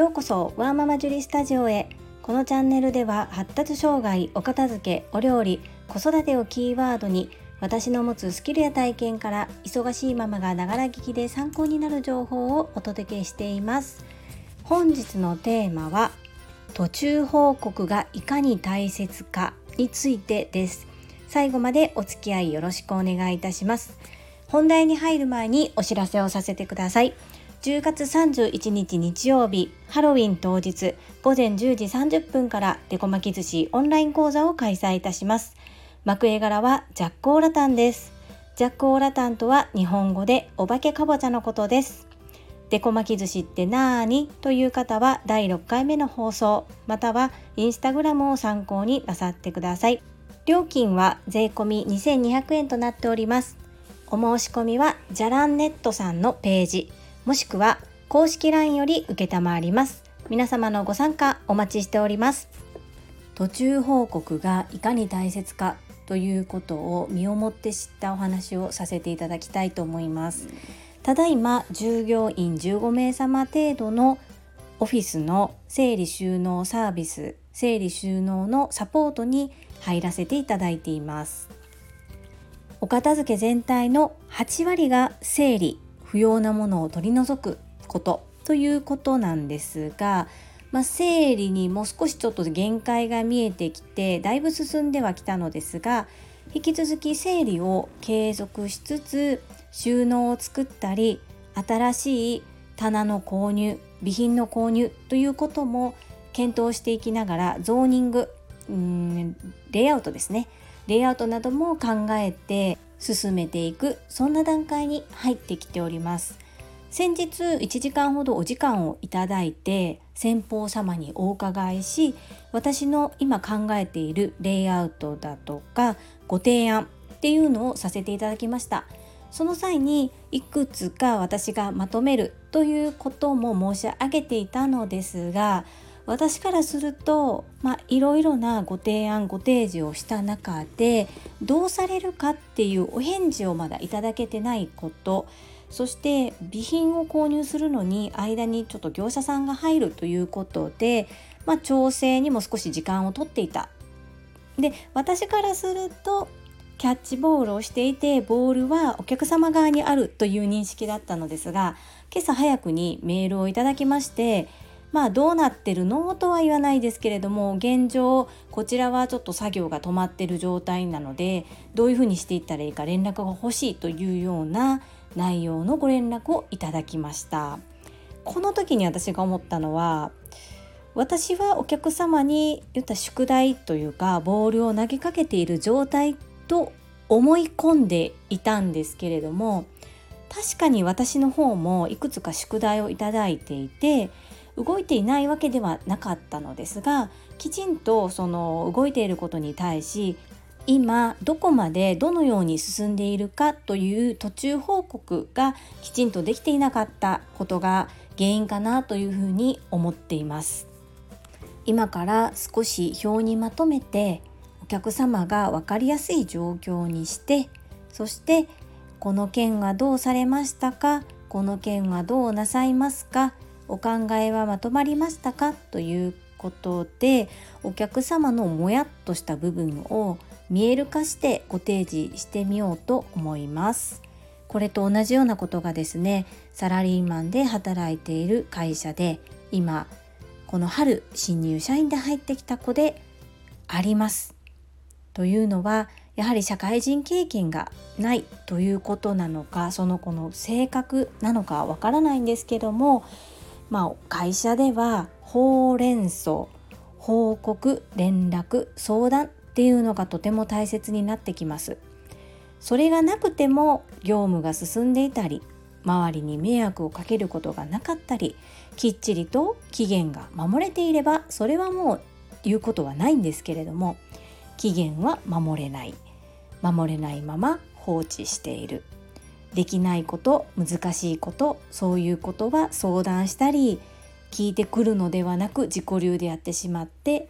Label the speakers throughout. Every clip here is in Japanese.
Speaker 1: ようこそワーママジュリスタジオへ。このチャンネルでは発達障害お片付けお料理子育てをキーワードに私の持つスキルや体験から忙しいママがながら聞きで参考になる情報をお届けしています。本日のテーマは途中報告がいかに大切かについてです。最後までお付き合いよろしくお願いいたします。本題に入る前にお知らせをさせてください。10月31日日曜日ハロウィン当日午前10時30分からデコ巻き寿司オンライン講座を開催いたします。幕絵柄はジャックオーラタンです。ジャックオーラタンとは日本語でお化けかぼちゃのことです。デコ巻き寿司ってなーにという方は第6回目の放送またはインスタグラムを参考になさってください。料金は税込2200円となっております。お申し込みはじゃらんネットさんのページ。もしくは公式 LINE より承ります。皆様のご参加お待ちしております。途中報告がいかに大切かということを身をもって知ったお話をさせていただきたいと思います。ただいま従業員15名様程度のオフィスの整理収納サービス整理収納のサポートに入らせていただいています。お片付け全体の8割が整理。不要なものを取り除くことということなんですが、まあ、生理にも少しちょっと限界が見えてきてだいぶ進んではきたのですが引き続き生理を継続しつつ収納を作ったり新しい棚の購入備品の購入ということも検討していきながらゾーニングうんレイアウトですね。レイアウトなども考えて進めていくそんな段階に入ってきております。先日1時間ほどお時間をいただいて先方様にお伺いし私の今考えているレイアウトだとかご提案っていうのをさせていただきました。その際にいくつか私がまとめるということも申し上げていたのですが私からすると、まあ、いろいろなご提案ご提示をした中でどうされるかっていうお返事をまだいただけてないことそして備品を購入するのに間にちょっと業者さんが入るということで、まあ、調整にも少し時間をとっていた。で私からするとキャッチボールをしていてボールはお客様側にあるという認識だったのですが今朝早くにメールをいただきましてまあどうなってるの？とは言わないですけれども現状こちらはちょっと作業が止まってる状態なのでどういうふうにしていったらいいか連絡が欲しいというような内容のご連絡をいただきました。この時に私が思ったのは私はお客様に言った宿題というかボールを投げかけている状態と思い込んでいたんですけれども確かに私の方もいくつか宿題をいただいていて動いていないわけではなかったのですがきちんとその動いていることに対し今どこまでどのように進んでいるかという途中報告がきちんとできていなかったことが原因かなというふうに思っています。今から少し表にまとめてお客様が分かりやすい状況にしてそしてこの件はどうされましたか？この件はどうなさいますか？お考えはまとまりましたか？ということでお客様のもやっとした部分を見える化してご提示してみようと思います。これと同じようなことがですねサラリーマンで働いている会社で今この春新入社員で入ってきた子であります。というのはやはり社会人経験がないということなのかその子の性格なのかわからないんですけどもまあ、会社ではほうれん草報告連絡相談っていうのがとても大切になってきます。それがなくても業務が進んでいたり周りに迷惑をかけることがなかったりきっちりと期限が守れていればそれはもう言うことはないんですけれども期限は守れない。守れないまま放置している。できないこと難しいことそういうことは相談したり聞いてくるのではなく自己流でやってしまって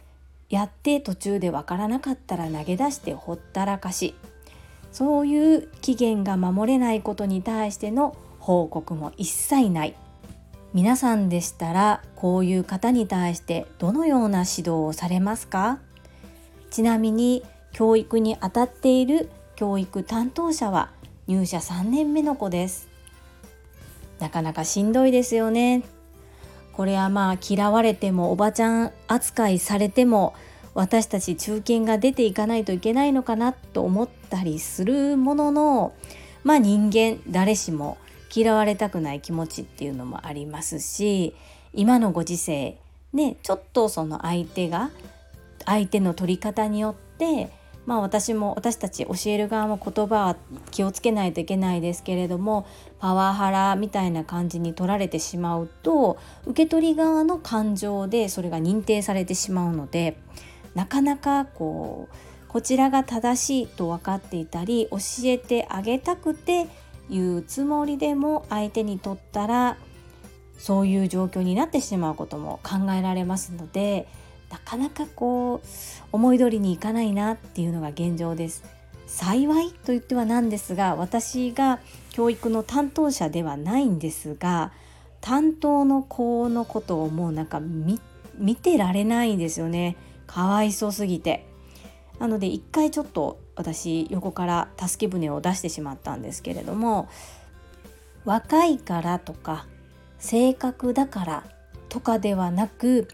Speaker 1: やって途中でわからなかったら投げ出してほったらかし。そういう期限が守れないことに対しての報告も一切ない。皆さんでしたらこういう方に対してどのような指導をされますか？ちなみに教育に当たっている教育担当者は入社3年目の子です。なかなかしんどいですよね。これはまあ嫌われてもおばちゃん扱いされても私たち中堅が出ていかないといけないのかなと思ったりするもののまあ人間誰しも嫌われたくない気持ちっていうのもありますし今のご時世ねちょっとその相手が相手の取り方によってまあ私も私たち教える側も言葉は気をつけないといけないですけれどもパワハラみたいな感じに取られてしまうと受け取り側の感情でそれが認定されてしまうのでなかなかこうこちらが正しいと分かっていたり教えてあげたくて言うつもりでも相手にとったらそういう状況になってしまうことも考えられますのでなかなかこう思い通りにいかないなっていうのが現状です。幸いと言ってはなんですが私が教育の担当者ではないんですが担当の子のことをもうなんか見てられないんですよねかわいそうすぎて。なので一回ちょっと私横から助け舟を出してしまったんですけれども若いからとか性格だからとかではなく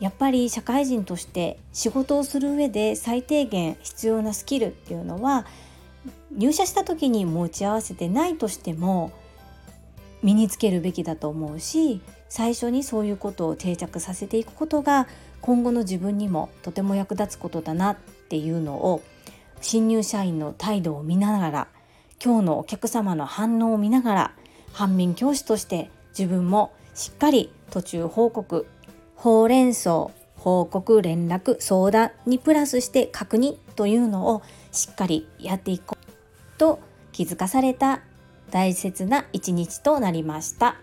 Speaker 1: やっぱり社会人として仕事をする上で最低限必要なスキルっていうのは入社した時に持ち合わせてないとしても身につけるべきだと思うし最初にそういうことを定着させていくことが今後の自分にもとても役立つことだなっていうのを新入社員の態度を見ながら今日のお客様の反応を見ながら反面教師として自分もしっかり途中報告ほうれん草報告連絡相談にプラスして確認というのをしっかりやっていこうと気づかされた大切な一日となりました。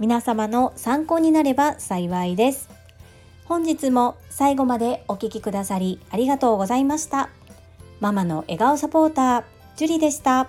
Speaker 1: 皆様の参考になれば幸いです。本日も最後までお聴きくださりありがとうございました。ママの笑顔サポータージュリでした。